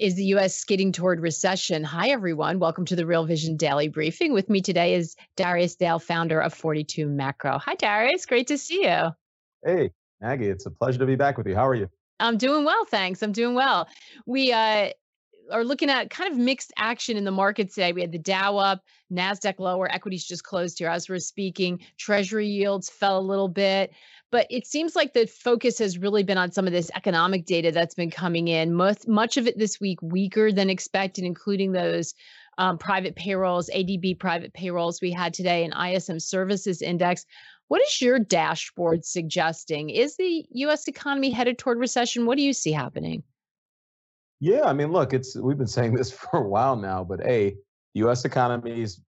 Is the U.S. skidding toward recession? Hi, everyone. Welcome to the Real Vision Daily Briefing. With me today is Darius Dale, founder of 42 Macro. Hi, Darius. Great to see you. Hey, Maggie. It's a pleasure to be back with you. How are you? I'm doing well, thanks. I'm doing well. We uh, are looking at kind of mixed action in the market today. We had the Dow up, Nasdaq lower, equities just closed here as we're speaking. Treasury yields fell a little bit, but it seems like the focus has really been on some of this economic data that's been coming in. Most, much of it this week weaker than expected, including those um, private payrolls, ADP private payrolls we had today, and ISM services index. What is your dashboard suggesting? Is the U.S. economy headed toward recession? What do you see happening? Yeah, I mean, look, it's we've been saying this for a while now, but a the U.S. economy is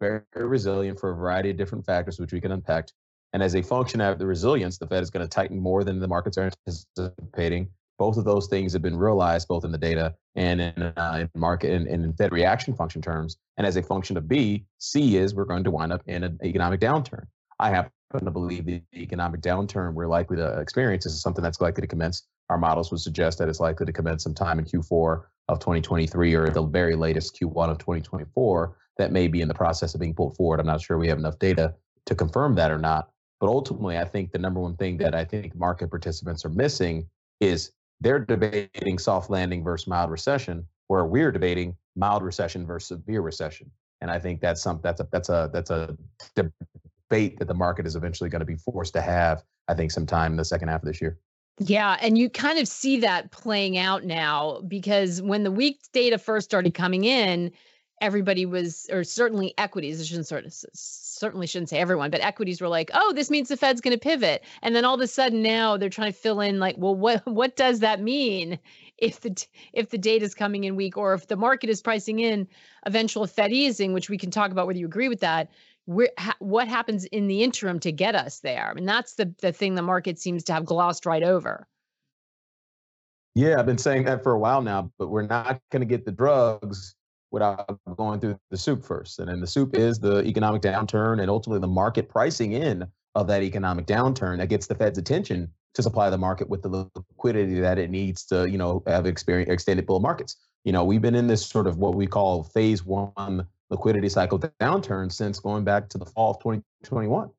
very, resilient for a variety of different factors, which we can unpack. And as a function of the resilience, the Fed is going to tighten more than the markets are anticipating. Both of those things have been realized both in the data and in, uh, in market and in, in Fed reaction function terms. And as a function of B, C is we're going to wind up in an economic downturn. I happen to believe the economic downturn we're likely to experience is something that's likely to commence our models would suggest that it's likely to commence sometime in Q4 of 2023 or the very latest Q1 of 2024. That may be in the process of being pulled forward. I'm not sure we have enough data to confirm that or not. But ultimately, I think the number one thing that I think market participants are missing is they're debating soft landing versus mild recession, where we're debating mild recession versus severe recession. And I think that's some that's a that's a that's a debate that the market is eventually going to be forced to have. I think sometime in the second half of this year. Yeah, and you kind of see that playing out now because when the weak data first started coming in, everybody was, or certainly equities, I shouldn't sort of certainly shouldn't say everyone, but equities were like, oh, this means the Fed's going to pivot, and then all of a sudden now they're trying to fill in like, well, what what does that mean if the if the data is coming in weak, or if the market is pricing in eventual Fed easing, which we can talk about whether you agree with that ha, what happens in the interim to get us there? I mean, that's the the thing the market seems to have glossed right over. Yeah, I've been saying that for a while now, but we're not going to get the drugs without going through the soup first. And then the soup is the economic downturn and ultimately the market pricing in of that economic downturn that gets the Fed's attention to supply the market with the liquidity that it needs to, you know, have experience extended bull markets. You know, we've been in this sort of what we call phase one liquidity cycle downturn since going back to the fall of 2021.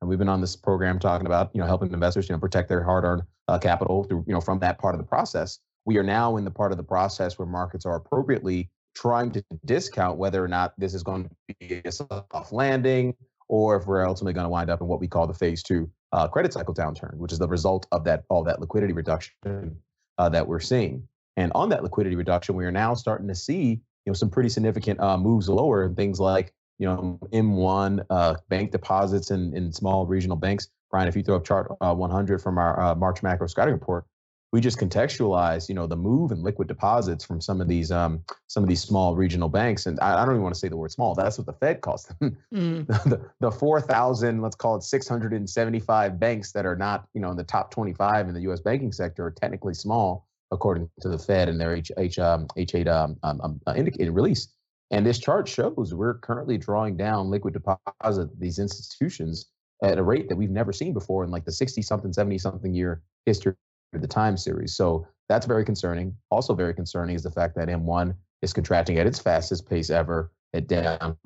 And we've been on this program talking about, you know, helping investors, you know, protect their hard-earned uh, capital through, you know, from that part of the process. We are now in the part of the process where markets are appropriately trying to discount whether or not this is going to be a soft landing or if we're ultimately going to wind up in what we call the phase two uh, credit cycle downturn, which is the result of that all that liquidity reduction uh, that we're seeing. And on that liquidity reduction, we are now starting to see you know some pretty significant uh, moves lower and things like you know M1 uh, bank deposits in, in small regional banks. Brian, if you throw up chart uh, 100 from our uh, March macro scouting report, we just contextualize you know the move in liquid deposits from some of these um, some of these small regional banks, and I, I, don't even want to say the word small. That's what the Fed calls them. Mm. the, the 4,000, let's call it 675 banks that are not you know in the top 25 in the U.S. banking sector are technically small according to the Fed and their H, H, um, H8 um, um, um, uh, indicated release. And this chart shows we're currently drawing down liquid deposit these institutions at a rate that we've never seen before in like the 60 something, 70 something year history of the time series. So that's very concerning. Also, very concerning is the fact that M1 is contracting at its fastest pace ever at down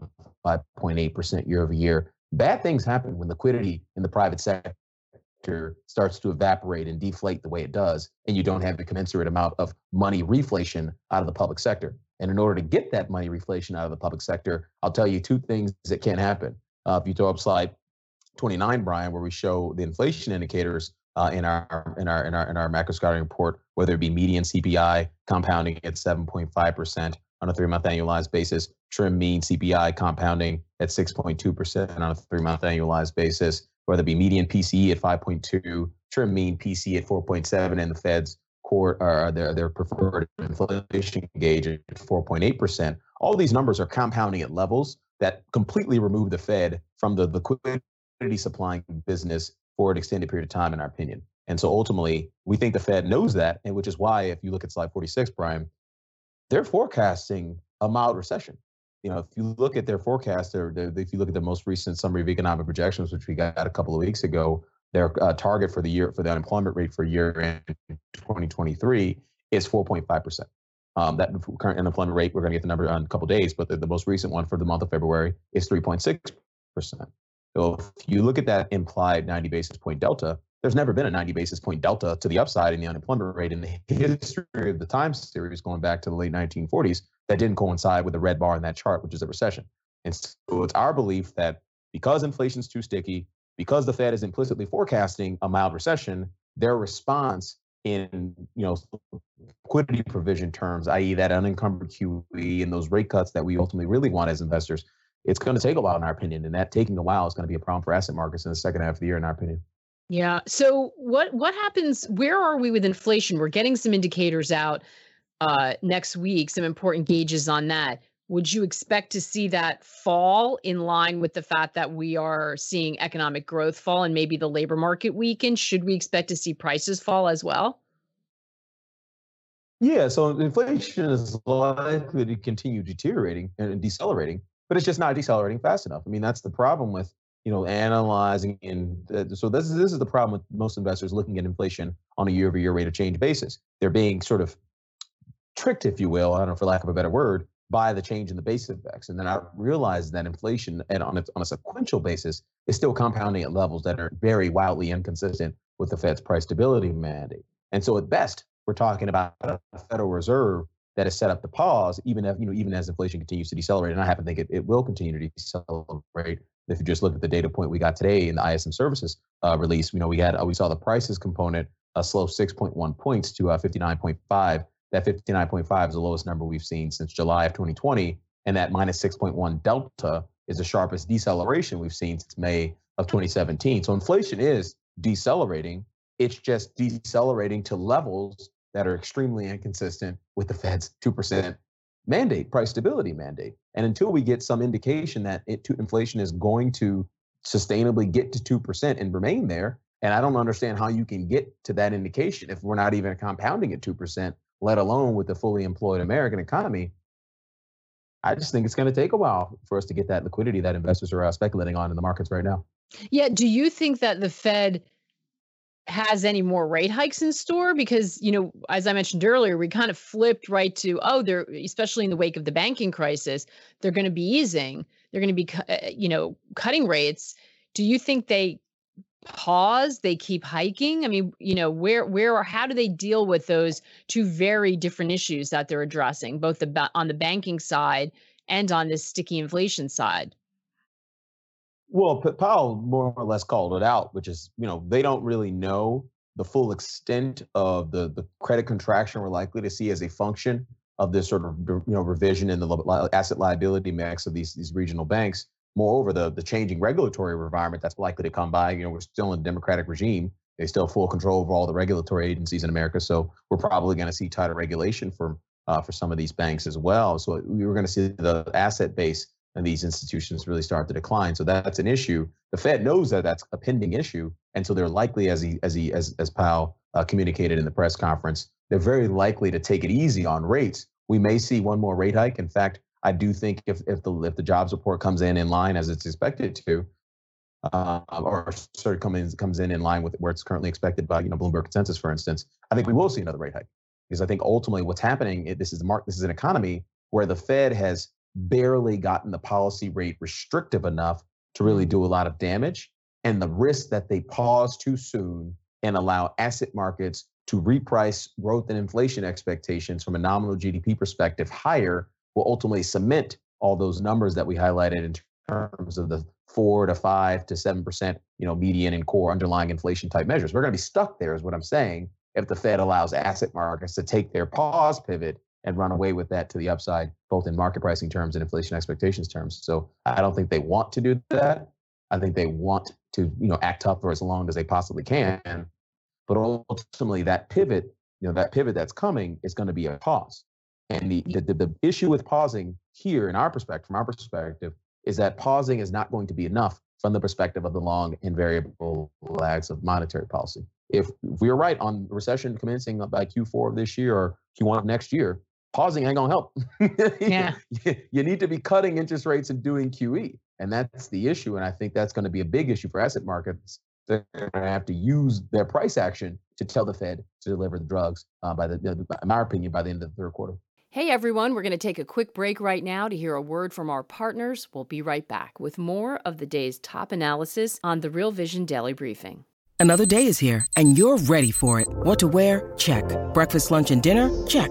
5.8% year over year. Bad things happen when liquidity in the private sector sector starts to evaporate and deflate the way it does, and you don't have the commensurate amount of money reflation out of the public sector. And in order to get that money reflation out of the public sector, I'll tell you two things that can't happen. Uh, if you throw up slide 29, Brian, where we show the inflation indicators uh, in our in our in our in our macro scouting report, whether it be median CPI compounding at 7.5% on a three-month annualized basis, trim mean CPI compounding at 6.2% on a three-month annualized basis, whether it be median PCE at 5.2, trim mean PCE at 4.7, and the Fed's core or their their preferred inflation gauge at 4.8%. All these numbers are compounding at levels that completely remove the Fed from the liquidity supplying business for an extended period of time, in our opinion. And so ultimately, we think the Fed knows that, and which is why, if you look at slide 46, Brian, they're forecasting a mild recession. You know, if you look at their forecast, they're, if you look at the most recent summary of economic projections, which we got a couple of weeks ago, their uh, target for the year for the unemployment rate for year end 2023 is 4.5 percent. Um, that current unemployment rate, we're going to get the number on a couple days, but the, the most recent one for the month of February is 3.6 percent. So if you look at that implied 90 basis point delta, there's never been a 90 basis point delta to the upside in the unemployment rate in the history of the time series going back to the late 1940s that didn't coincide with the red bar in that chart, which is a recession. And so it's our belief that because inflation's too sticky, because the Fed is implicitly forecasting a mild recession, their response in you know liquidity provision terms, i.e., that unencumbered QE and those rate cuts that we ultimately really want as investors, it's going to take a while, in our opinion, and that taking a while is going to be a problem for asset markets in the second half of the year, in our opinion. Yeah. So what what happens? Where are we with inflation? We're getting some indicators out uh, next week, some important gauges on that. Would you expect to see that fall in line with the fact that we are seeing economic growth fall and maybe the labor market weaken? Should we expect to see prices fall as well? Yeah, so inflation is likely to continue deteriorating and decelerating but it's just not decelerating fast enough. I mean, that's the problem with you know analyzing and uh, so this is this is the problem with most investors looking at inflation on a year-over-year rate of change basis. They're being sort of tricked, if you will, I don't know for lack of a better word, by the change in the base effects, and then I realize that inflation and on a, on a sequential basis is still compounding at levels that are very wildly inconsistent with the Fed's price stability mandate. And so at best, we're talking about a Federal Reserve that is set up to pause, even if you know, even as inflation continues to decelerate. And I happen to think it, it will continue to decelerate. If you just look at the data point we got today in the ISM services uh, release, you know, we had uh, we saw the prices component uh, slow 6.1 points to uh, 59.5. That 59.5 is the lowest number we've seen since July of 2020, and that minus 6.1 delta is the sharpest deceleration we've seen since May of 2017. So inflation is decelerating. It's just decelerating to levels that are extremely inconsistent with the Fed's 2% mandate, price stability mandate. And until we get some indication that it, inflation is going to sustainably get to 2% and remain there, and I don't understand how you can get to that indication if we're not even compounding at 2%, let alone with the fully employed American economy. I just think it's going to take a while for us to get that liquidity that investors are uh, speculating on in the markets right now. Yeah. Do you think that the Fed has any more rate hikes in store because you know as i mentioned earlier we kind of flipped right to oh they're especially in the wake of the banking crisis they're going to be easing they're going to be uh, you know cutting rates. Do you think they pause they keep hiking? I mean you know where where or how do they deal with those two very different issues that they're addressing both the on the banking side and on this sticky inflation side well, Powell more or less called it out, which is, you know, they don't really know the full extent of the, the credit contraction we're likely to see as a function of this sort of, you know, revision in the asset liability mix of these, these regional banks. Moreover, the, the changing regulatory environment that's likely to come by, you know, we're still in a democratic regime. They still have full control over all the regulatory agencies in America. So we're probably going to see tighter regulation for, uh, for some of these banks as well. So we were going to see the asset base and these institutions really start to decline. So that's an issue. The Fed knows that that's a pending issue, and so they're likely, as he as he as as Powell uh, communicated in the press conference, they're very likely to take it easy on rates. We may see one more rate hike. In fact, I do think if if the if the jobs report comes in in line as it's expected to, uh, or sort of comes comes in in line with where it's currently expected by you know Bloomberg consensus, for instance, I think we will see another rate hike because I think ultimately what's happening this is mark this is an economy where the Fed has barely gotten the policy rate restrictive enough to really mm. do a lot of damage. and the risk that they pause too soon and allow asset markets to reprice growth and inflation expectations from a nominal GDP perspective higher will ultimately cement all those numbers that we highlighted in terms of the four to five to seven percent, you know, median and core underlying inflation type measures. We're going to be stuck there, is what I'm saying, if the Fed allows asset markets to take their pause pivot and run away with that to the upside, both in market pricing terms and inflation expectations terms. So I don't think they want to do that. I think they want to, you know, act tough for as long as they possibly can. But ultimately, that pivot, you know, that pivot that's coming is going to be a pause. And the, the, the issue with pausing here, in our perspective, from our perspective, is that pausing is not going to be enough from the perspective of the long and variable lags of monetary policy. If, if we are right on recession commencing by Q4 of this year or Q1 of next year, pausing ain't gonna help. yeah. you need to be cutting interest rates and doing QE. And that's the issue. And I think that's going to be a big issue for asset markets. They're going to have to use their price action to tell the Fed to deliver the drugs uh, by the, in my opinion, by the end of the third quarter. Hey everyone, we're going to take a quick break right now to hear a word from our partners. We'll be right back with more of the day's top analysis on the Real Vision Daily Briefing. Another day is here and you're ready for it. What to wear? Check. Breakfast, lunch, and dinner? Check.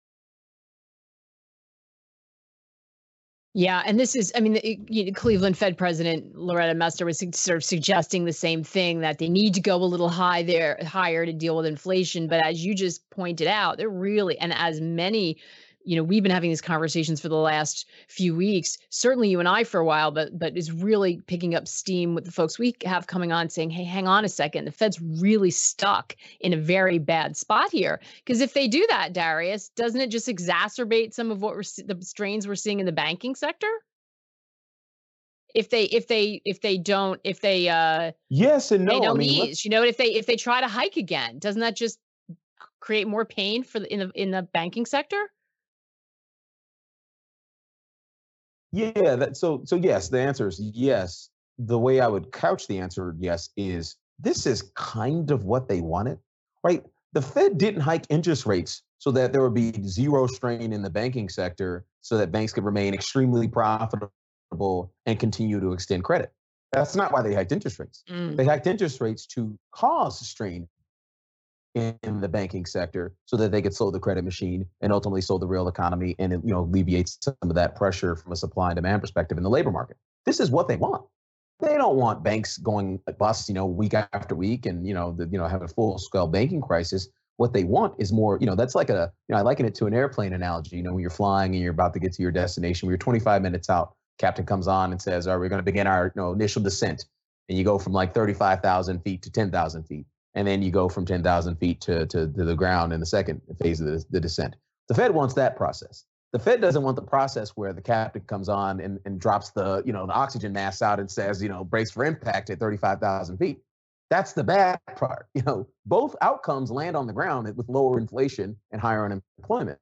Yeah, and this is, I mean, the, you know, Cleveland Fed President Loretta Mester was sort of suggesting the same thing that they need to go a little high there, higher to deal with inflation. But as you just pointed out, they're really, and as many you know we've been having these conversations for the last few weeks certainly you and i for a while but but is really picking up steam with the folks we have coming on saying hey hang on a second the fed's really stuck in a very bad spot here. Because if they do that darius doesn't it just exacerbate some of what we're the strains we're seeing in the banking sector? If they if they if they don't if they uh yes and no they don't I mean, ease you know if they if they try to hike again doesn't that just create more pain for the in the in the banking sector Yeah, that so so yes, the answer is yes. The way I would couch the answer yes is this is kind of what they wanted, right? The Fed didn't hike interest rates so that there would be zero strain in the banking sector so that banks could remain extremely profitable and continue to extend credit. That's not why they hiked interest rates. Mm. They hiked interest rates to cause strain in the banking sector so that they could slow the credit machine and ultimately slow the real economy and you know alleviate some of that pressure from a supply and demand perspective in the labor market. This is what they want. They don't want banks going bust, you know, week after week and you know, the, you know, have a full scale banking crisis. What they want is more, you know, that's like a, you know, I liken it to an airplane analogy. You know, when you're flying and you're about to get to your destination, you're 25 minutes out, captain comes on and says, "Are we going to begin our you know, initial descent?" And you go from like 35,000 feet to 10,000 feet and then you go from 10,000 feet to, to, to the ground in the second phase of the, the descent. The Fed wants that process. The Fed doesn't want the process where the captain comes on and, and drops the, you know, the oxygen mask out and says, you know, brace for impact at 35,000 feet. That's the bad part. You know, both outcomes land on the ground with lower inflation and higher unemployment.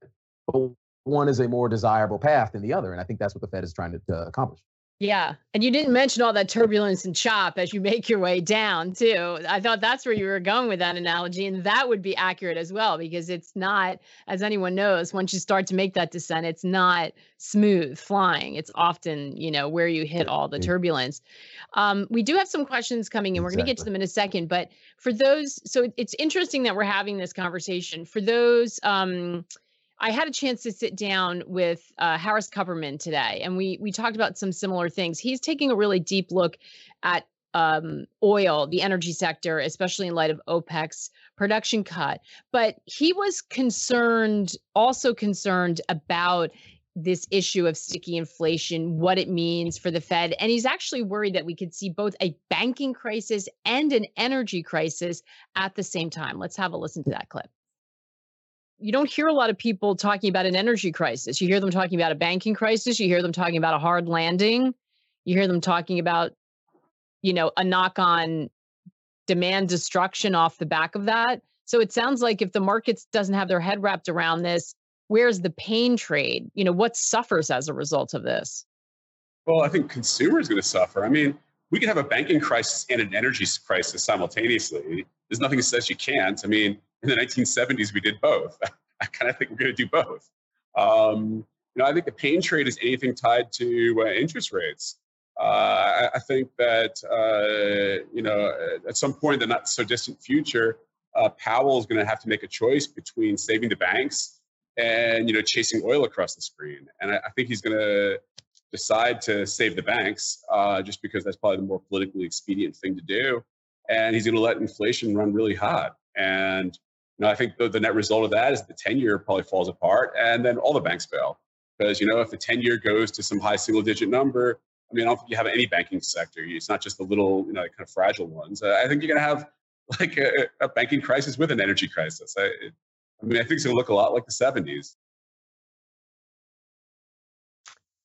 But one is a more desirable path than the other. And I think that's what the Fed is trying to, to accomplish. Yeah. And you didn't mention all that turbulence and chop as you make your way down, too. I thought that's where you were going with that analogy. And that would be accurate as well, because it's not, as anyone knows, once you start to make that descent, it's not smooth flying. It's often, you know, where you hit all the turbulence. Um, we do have some questions coming in. We're going to get to them in a second. But for those, so it's interesting that we're having this conversation. For those, um, I had a chance to sit down with uh, Harris Kupperman today, and we we talked about some similar things. He's taking a really deep look at um, oil, the energy sector, especially in light of OPEC's production cut. But he was concerned, also concerned about this issue of sticky inflation, what it means for the Fed. And he's actually worried that we could see both a banking crisis and an energy crisis at the same time. Let's have a listen to that clip you don't hear a lot of people talking about an energy crisis. You hear them talking about a banking crisis. You hear them talking about a hard landing. You hear them talking about, you know, a knock on demand destruction off the back of that. So it sounds like if the markets doesn't have their head wrapped around this, where's the pain trade? You know, what suffers as a result of this? Well, I think consumers are going to suffer. I mean, we can have a banking crisis and an energy crisis simultaneously. There's nothing that says you can't. I mean, in the 1970s, we did both. I kind of think we're going to do both. Um, you know, I think the pain trade is anything tied to uh, interest rates. Uh, I, I, think that uh, you know, at some point in the not so distant future, uh, Powell is going to have to make a choice between saving the banks and you know chasing oil across the screen. And I, I think he's going to decide to save the banks uh, just because that's probably the more politically expedient thing to do. And he's going to let inflation run really hot. And know, I think the, the net result of that is the 10 year probably falls apart and then all the banks fail. Because, you know, if the 10 year goes to some high single digit number, I mean, I don't think you have any banking sector. It's not just the little, you know, kind of fragile ones. Uh, I think you're going to have like a, a, banking crisis with an energy crisis. I, I mean, I think it's going to look a lot like the 70s.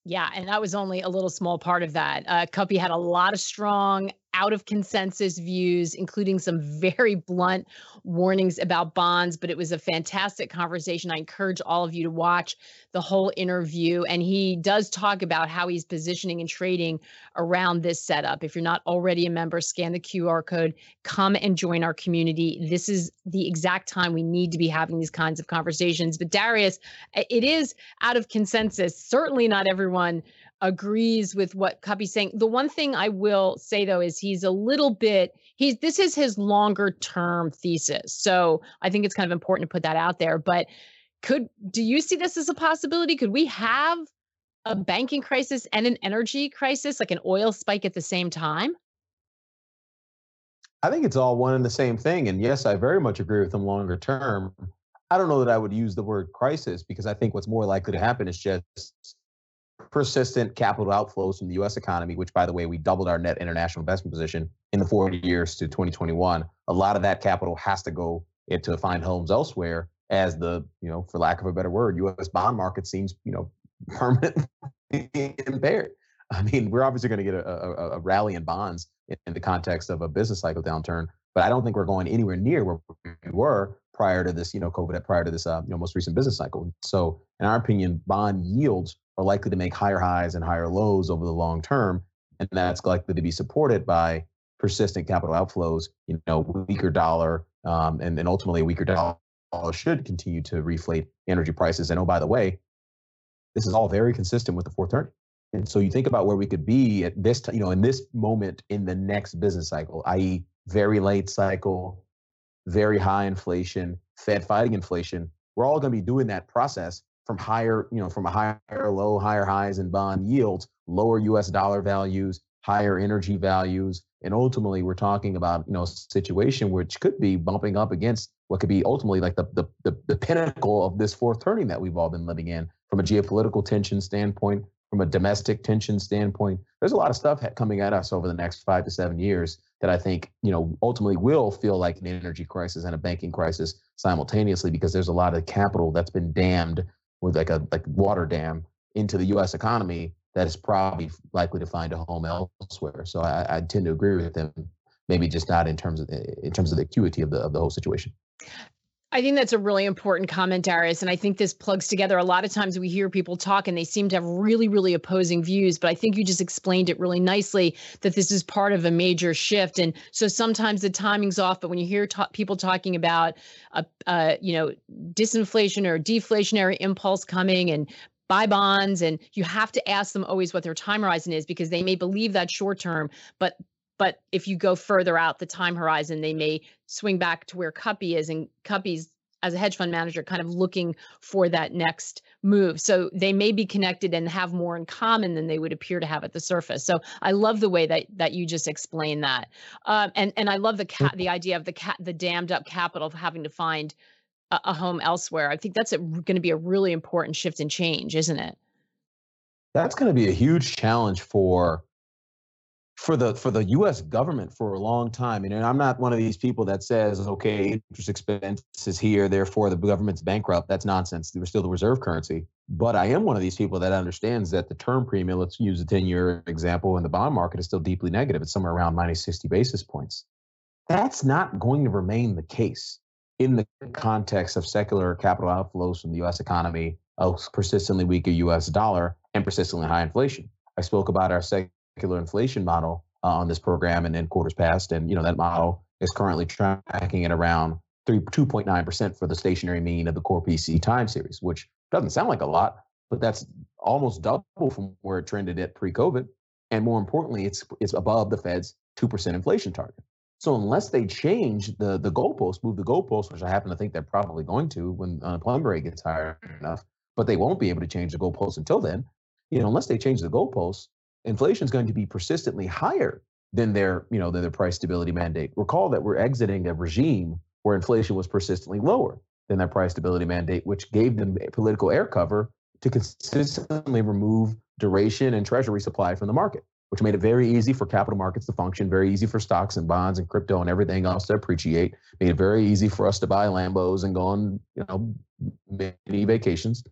Yeah, and that was only a little small part of that. Uh, Kuppy had a lot of strong out of consensus views, including some very blunt warnings about bonds. But it was a fantastic conversation. I encourage all of you to watch the whole interview. And he does talk about how he's positioning and trading around this setup. If you're not already a member, scan the QR code, come and join our community. This is the exact time we need to be having these kinds of conversations. But Darius, it is out of consensus. Certainly not everyone agrees with what Kuppy's saying. The one thing I will say though is he's a little bit he's this is his longer term thesis. So I think it's kind of important to put that out there. But could do you see this as a possibility? Could we have a banking crisis and an energy crisis, like an oil spike at the same time? I think it's all one and the same thing. And yes, I very much agree with him longer term. I don't know that I would use the word crisis because I think what's more likely to happen is just persistent capital outflows from the US economy, which, by the way, we doubled our net international investment position in the 40 years to 2021. A lot of that capital has to go into find homes elsewhere as the, you know, for lack of a better word, US bond market seems, you know, permanently impaired. I mean, we're obviously going to get a, a, a, rally in bonds in, the context of a business cycle downturn, but I don't think we're going anywhere near where we were prior to this, you know, COVID, prior to this, uh, you know, most recent business cycle. So, in our opinion, bond yields are likely to make higher highs and higher lows over the long term, and that's likely to be supported by persistent capital outflows. You know, weaker dollar, um, and then ultimately a weaker dollar should continue to reflate energy prices. And oh, by the way, this is all very consistent with the fourth turn. And so you think about where we could be at this, you know, in this moment in the next business cycle, i.e., very late cycle, very high inflation, Fed fighting inflation. We're all going to be doing that process from higher, you know, from a higher low, higher highs in bond yields, lower US dollar values, higher energy values. And ultimately, we're talking about, you know, a situation which could be bumping up against what could be ultimately like the, the, the, the pinnacle of this fourth turning that we've all been living in from a geopolitical tension standpoint, from a domestic tension standpoint. There's a lot of stuff coming at us over the next five to seven years that I think, you know, ultimately will feel like an energy crisis and a banking crisis simultaneously because there's a lot of capital that's been damned with like a like water dam into the U.S. economy that is probably likely to find a home elsewhere. So I, I tend to agree with them, maybe just not in terms of in terms of the acuity of the of the whole situation. I think that's a really important comment, Darius. And I think this plugs together. A lot of times we hear people talk and they seem to have really, really opposing views. But I think you just explained it really nicely that this is part of a major shift. And so sometimes the timing's off. But when you hear ta- people talking about, a, you know, disinflation or deflationary impulse coming and buy bonds and you have to ask them always what their time horizon is because they may believe that short term but but if you go further out the time horizon, they may swing back to where Kuppy is, and Kuppy's as a hedge fund manager kind of looking for that next move. So they may be connected and have more in common than they would appear to have at the surface. So I love the way that that you just explained that, um, and and I love the cat the idea of the cat the dammed up capital of having to find a, a home elsewhere. I think that's going to be a really important shift and change, isn't it? That's going to be a huge challenge for for the for the U.S. government for a long time. And I'm not one of these people that says, okay, interest expense is here, therefore the government's bankrupt. That's nonsense. We're still the reserve currency. But I am one of these people that understands that the term premium, let's use a 10-year example, in the bond market is still deeply negative. It's somewhere around minus 60 basis points. That's not going to remain the case. in the context of secular capital outflows from the U.S. economy, a persistently weaker U.S. dollar, and persistently high inflation. I spoke about our secular inflation model uh, on this program and in quarters past, and you know that model is currently tracking at around three, 2.9% for the stationary mean of the core PCE time series, which doesn't sound like a lot, but that's almost double from where it trended at pre-COVID. And more importantly, it's it's above the Fed's 2% inflation target. So unless they change the the goalpost, move the goalpost, which I happen to think they're probably going to when unemployment rate gets higher enough, but they won't be able to change the goalpost until then. You know, unless they change the goalposts, inflation is going to be persistently higher than their, you know, than their price stability mandate. Recall that we're exiting a regime where inflation was persistently lower than their price stability mandate, which gave them political air cover to consistently remove duration and treasury supply from the market, which made it very easy for capital markets to function, very easy for stocks and bonds and crypto and everything else to appreciate, made it very easy for us to buy Lambos and go on, you know, many vacations.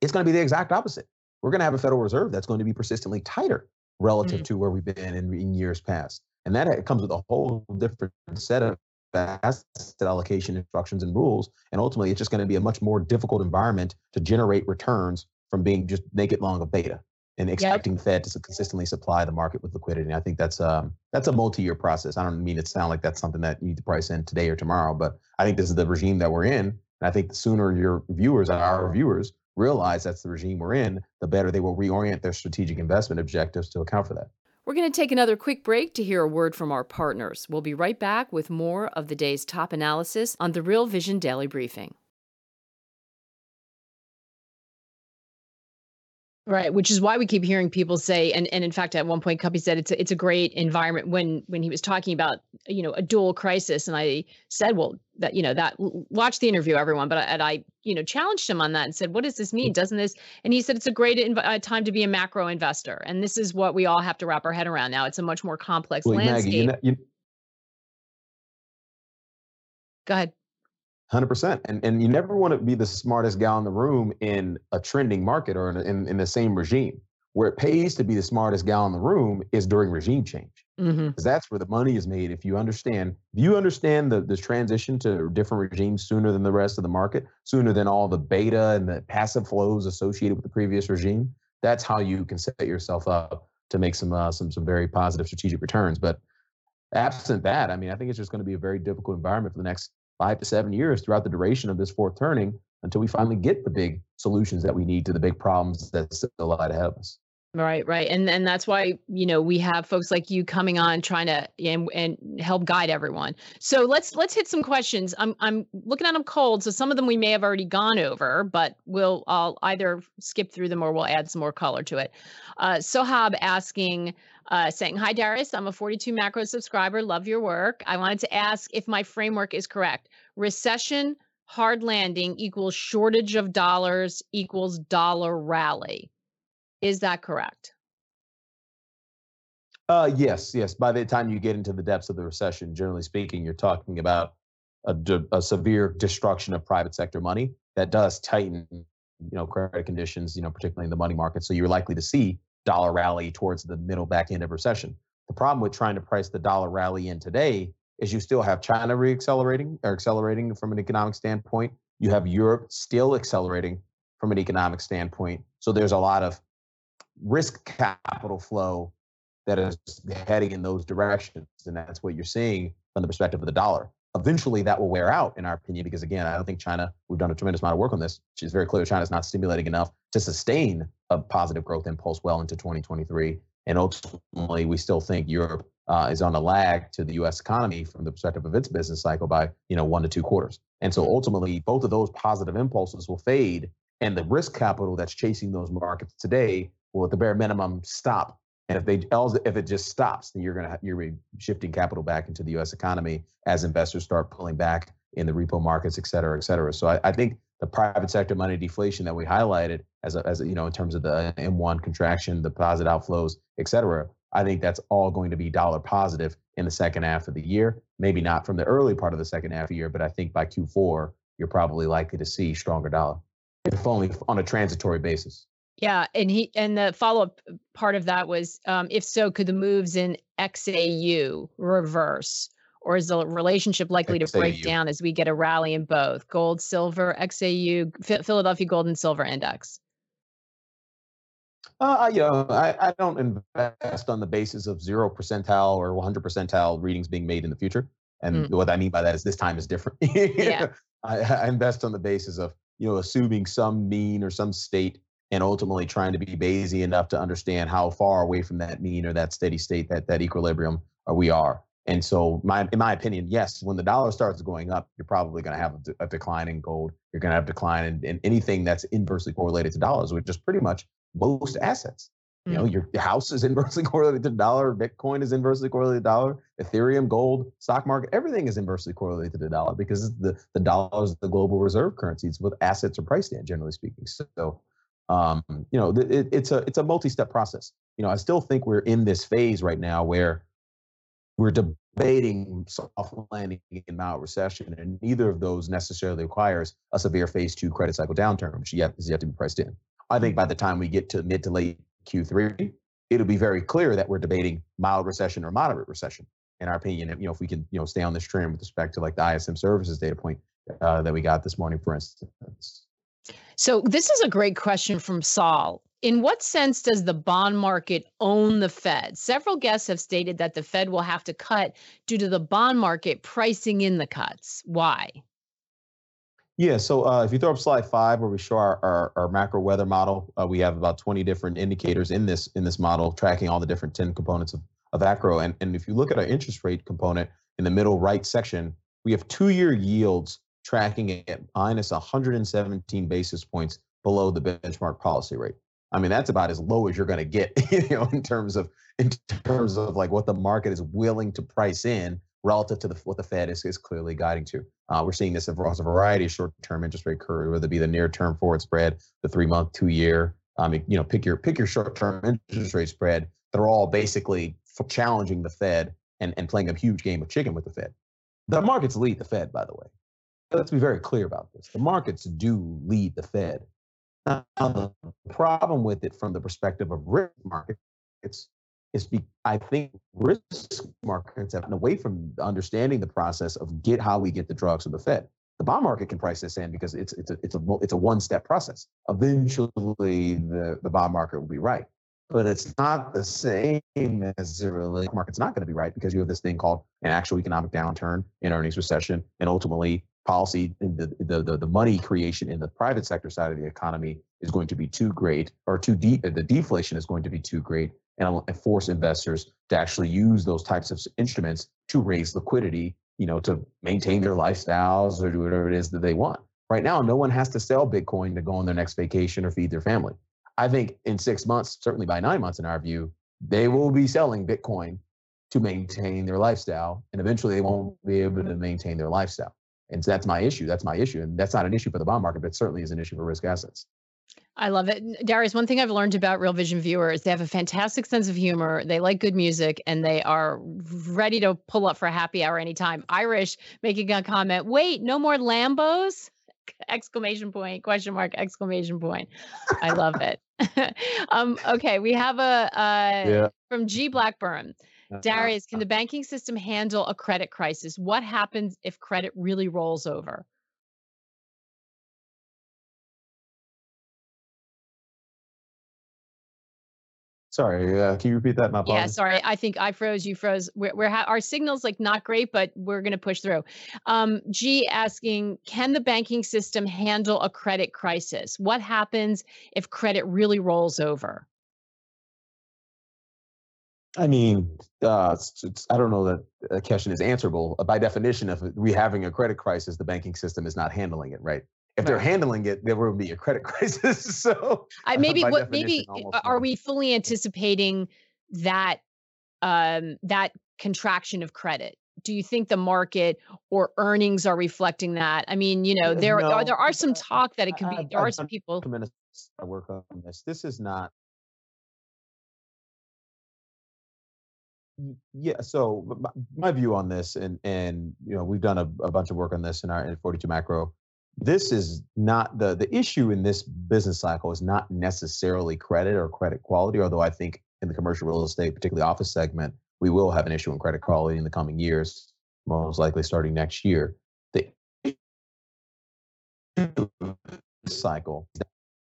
It's going to be the exact opposite. We're going to have a Federal Reserve that's going to be persistently tighter relative mm-hmm. to where we've been in, in years past. And that comes with a whole different set of asset allocation instructions and rules. And ultimately, it's just going to be a much more difficult environment to generate returns from being just naked long of beta and expecting yep. Fed to consistently supply the market with liquidity. And I think that's um that's a multi-year process. I don't mean it sound like that's something that you need to price in today or tomorrow, but I think this is the regime that we're in. And I think the sooner your viewers, and our viewers, realize that's the regime we're in, the better they will reorient their strategic investment objectives to account for that. We're going to take another quick break to hear a word from our partners. We'll be right back with more of the day's top analysis on the Real Vision Daily Briefing. Right, which is why we keep hearing people say, and, and in fact, at one point, Kuppy said it's a, it's a great environment when when he was talking about you know a dual crisis, and I said, well, that you know that watch the interview, everyone, but I, and I you know challenged him on that and said, what does this mean? Doesn't this? And he said it's a great inv- uh, time to be a macro investor, and this is what we all have to wrap our head around now. It's a much more complex well, landscape. Maggie, you know, you... Go ahead. Hundred percent, and and you never want to be the smartest guy in the room in a trending market or in, in, in the same regime. Where it pays to be the smartest guy in the room is during regime change, because mm-hmm. that's where the money is made. If you understand, if you understand the the transition to different regimes sooner than the rest of the market, sooner than all the beta and the passive flows associated with the previous regime, that's how you can set yourself up to make some uh, some some very positive strategic returns. But absent that, I mean, I think it's just going to be a very difficult environment for the next five to seven years throughout the duration of this fourth turning until we finally get the big solutions that we need to the big problems that still lie ahead of us. Right, right, and and that's why you know we have folks like you coming on trying to and and help guide everyone. So let's let's hit some questions. I'm I'm looking at them cold, so some of them we may have already gone over, but we'll I'll either skip through them or we'll add some more color to it. Uh, Sohab asking, uh, saying, Hi, Darius. I'm a 42 macro subscriber. Love your work. I wanted to ask if my framework is correct. Recession, hard landing equals shortage of dollars equals dollar rally. Is that correct? Uh, yes, yes. By the time you get into the depths of the recession, generally speaking, you're talking about a, a severe destruction of private sector money that does tighten, you know, credit conditions, you know, particularly in the money market. So you're likely to see dollar rally towards the middle back end of recession. The problem with trying to price the dollar rally in today is you still have China reaccelerating or accelerating from an economic standpoint. You have Europe still accelerating from an economic standpoint. So there's a lot of risk capital flow that is heading in those directions. And that's what you're seeing from the perspective of the dollar. Eventually, that will wear out, in our opinion, because again, I don't think China, we've done a tremendous amount of work on this. It's very clear China is not stimulating enough to sustain a positive growth impulse well into 2023. And ultimately, we still think Europe uh, is on a lag to the U.S. economy from the perspective of its business cycle by you know one to two quarters. And so ultimately, both of those positive impulses will fade, and the risk capital that's chasing those markets today will, at the bare minimum, stop. And if they if it just stops, then you're gonna you're shifting capital back into the U.S. economy as investors start pulling back in the repo markets, et cetera, et cetera. So I, I think the private sector money deflation that we highlighted as a, as a, you know in terms of the uh, M1 contraction, the deposit outflows, et cetera. I think that's all going to be dollar positive in the second half of the year. Maybe not from the early part of the second half of the year, but I think by Q4 you're probably likely to see stronger dollar, if only on a transitory basis. Yeah, and he and the follow up part of that was, um, if so, could the moves in XAU reverse? or is the relationship likely to break down as we get a rally in both gold, silver, XAU, Ph- Philadelphia Gold and Silver Index? Uh, you know, I, I don't invest on the basis of zero percentile or 100 percentile readings being made in the future. And what I mean by that is this time is different. Yeah. I, I invest on the basis of, you know, assuming some mean or some state and ultimately trying to be Bayesian enough to understand how far away from that mean or that steady state, that, that equilibrium uh, we are. And so, my, in my opinion, yes, when the dollar starts going up, you're probably going to have a, a decline in gold. You're going to have a decline in, in anything that's inversely correlated to dollars, which is pretty much most assets. You know, your, your house is inversely correlated to the dollar. Bitcoin is inversely correlated to the dollar. Ethereum, gold, stock market, everything is inversely correlated to the dollar because the, the dollar is the global reserve currency. It's what assets are priced in, generally speaking. So, um, you know, it, it's a it's a multi-step process. You know, I still think we're in this phase right now where we're debating soft landing and mild recession, and neither of those necessarily requires a severe phase two credit cycle downturn, which yet is yet to be priced in. I think by the time we get to mid to late Q3, it'll be very clear that we're debating mild recession or moderate recession. In our opinion, you know, if we can, you know, stay on this trend with respect to like the ISM services data point uh, that we got this morning, for instance. So, this is a great question from Saul. In what sense does the bond market own the Fed? Several guests have stated that the Fed will have to cut due to the bond market pricing in the cuts. Why? Yeah, so uh, if you throw up slide five, where we show our, our, our macro weather model, uh, we have about 20 different indicators in this in this model, tracking all the different 10 components of, of macro. And, and if you look at our interest rate component in the middle right section, we have two-year yields tracking at minus 117 basis points below the benchmark policy rate. I mean, that's about as low as you're going to get, you know, in terms of in terms of like what the market is willing to price in relative to the, what the Fed is, is clearly guiding to. Uh, we're seeing this across a variety of short-term interest rate curve, whether it be the near-term forward spread, the three-month, two-year. I mean, you know, pick your pick your short-term interest rate spread. They're all basically challenging the Fed and, and playing a huge game of chicken with the Fed. The markets lead the Fed, by the way. Let's be very clear about this. The markets do lead the Fed. Now, the problem with it from the perspective of risk markets is be, I think risk markets have gotten away from understanding the process of get how we get the drugs from the Fed. The bond market can price this in because it's it's a it's a it's a one step process. Eventually, the the bond market will be right, but it's not the same as the relief market's not going to be right because you have this thing called an actual economic downturn, an earnings recession, and ultimately policy the, the the money creation in the private sector side of the economy is going to be too great or too deep. The deflation is going to be too great and force investors to actually use those types of instruments to raise liquidity, you know, to maintain their lifestyles or do whatever it is that they want. Right now, no one has to sell Bitcoin to go on their next vacation or feed their family. I think in six months, certainly by nine months in our view, they will be selling Bitcoin to maintain their lifestyle, and eventually they won't be able to maintain their lifestyle. And so that's my issue. That's my issue, and that's not an issue for the bond market, but it certainly is an issue for risk assets. I love it. Darius, one thing I've learned about Real Vision viewers, they have a fantastic sense of humor. They like good music and they are ready to pull up for a happy hour anytime. Irish making a comment, wait, no more Lambos? Exclamation point, question mark, exclamation point. I love it. um, okay, we have a uh, Yeah. from G Blackburn. Uh, Darius, can the banking system handle a credit crisis? What happens if credit really rolls over? Sorry, uh, can you repeat that? My Yeah, sorry. I think I froze. You froze. We're, we're ha- our signal's like not great, but we're going to push through. Um, G asking, can the banking system handle a credit crisis? What happens if credit really rolls over? I mean, uh, it's, it's, I don't know that the question is answerable. By definition, if we having a credit crisis, the banking system is not handling it right. If they're handling it, there will be a credit crisis. so I maybe what maybe uh, are no. we fully anticipating that um, that contraction of credit? Do you think the market or earnings are reflecting that? I mean, you know, Uh, there are there are some uh, talk that it could be. There are I've some people. tremendous work on this. This is not. Yeah, so my, my view on this, and and you know, we've done a, a bunch of work on this in our in 42 macro. This is not the the issue in this business cycle is not necessarily credit or credit quality, although I think in the commercial real estate, particularly office segment, we will have an issue in credit quality in the coming years. most likely starting next year. The cycle,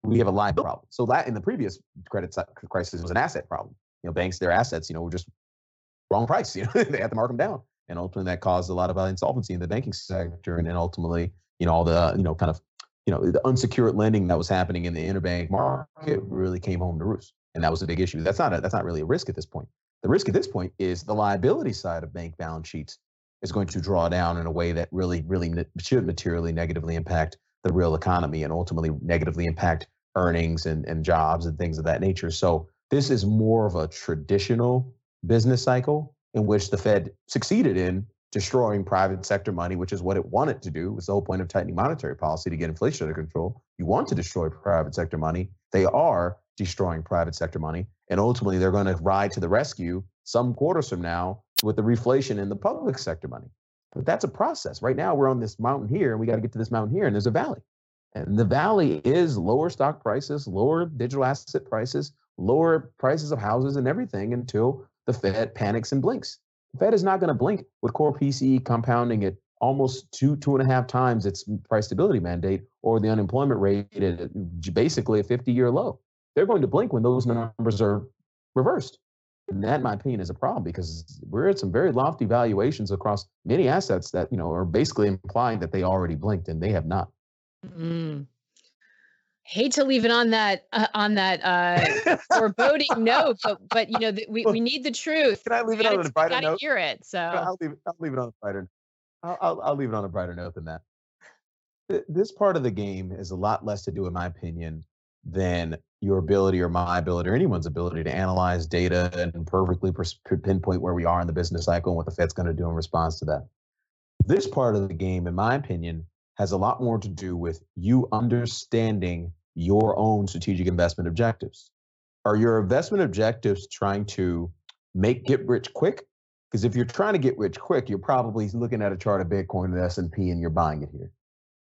we have a liability problem. So that in the previous credit crisis was an asset problem. You know, banks, their assets, you know, were just wrong price. You know, they had to mark them down, and ultimately that caused a lot of uh, insolvency in the banking sector, and then ultimately, you know, all the you know kind of you know the unsecured lending that was happening in the interbank market really came home to roost, and that was a big issue. That's not a, that's not really a risk at this point. The risk at this point is the liability side of bank balance sheets is going to draw down in a way that really, really should materially negatively impact the real economy and ultimately negatively impact earnings and, and jobs and things of that nature. So this is more of a traditional business cycle in which the Fed succeeded in destroying private sector money, which is what it wanted to do. It's the whole point of tightening monetary policy to get inflation under control. You want to destroy private sector money. They are destroying private sector money. And ultimately, they're going to ride to the rescue some quarters from now with the reflation in the public sector money. But that's a process. Right now, we're on this mountain here, and we got to get to this mountain here, and there's a valley. And the valley is lower stock prices, lower digital asset prices, lower prices of houses and everything until the Fed panics and blinks. The Fed is not going to blink with core PCE compounding at almost two, two and a half times its price stability mandate or the unemployment rate at basically a 50 year low. They're going to blink when those numbers are reversed. And that, in my opinion, is a problem because we're at some very lofty valuations across many assets that, you know, are basically implying that they already blinked and they have not. Mm. Hate to leave it on that uh, on that uh, foreboding note, but but you know th- we, we need the truth. Can I leave it on a brighter note? Hear it. So I'll leave it. I'll leave it on a brighter. I'll, I'll, I'll leave it on a brighter note than that. This part of the game is a lot less to do, in my opinion, than your ability or my ability or anyone's ability to analyze data and perfectly pinpoint where we are in the business cycle and what the Fed's going to do in response to that. This part of the game, in my opinion, has a lot more to do with you understanding your own strategic investment objectives. Are your investment objectives trying to make get rich quick? Because if you're trying to get rich quick, you're probably looking at a chart of Bitcoin and S&P and you're buying it here.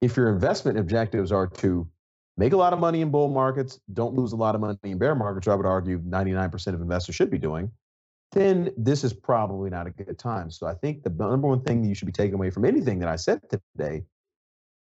If your investment objectives are to make a lot of money in bull markets, don't lose a lot of money in bear markets, I would argue 99% of investors should be doing, then this is probably not a good time. So I think the number one thing you should be taking away from anything that I said today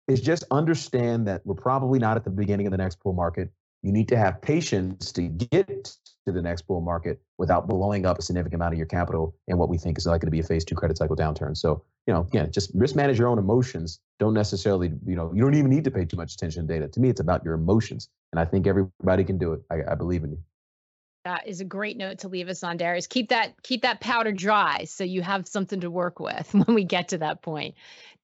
is just understand that we're probably not at the beginning of the next bull market. You need to have patience to get to the next bull market without blowing up a significant amount of your capital in what we think is likely to be a phase two credit cycle downturn. So, you know, again, just risk manage your own emotions. Don't necessarily, you know, you don't even need to pay too much attention to data. To me, it's about your emotions. And I think everybody can do it. I, I believe in you. That is a great note to leave us on, Darius. Keep that keep that powder dry so you have something to work with when we get to that point.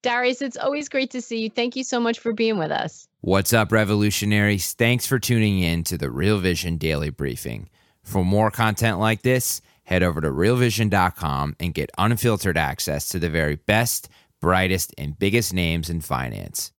Darius, it's always great to see you. Thank you so much for being with us. What's up, revolutionaries? Thanks for tuning in to the Real Vision Daily Briefing. For more content like this, head over to realvision.com and get unfiltered access to the very best, brightest, and biggest names in finance.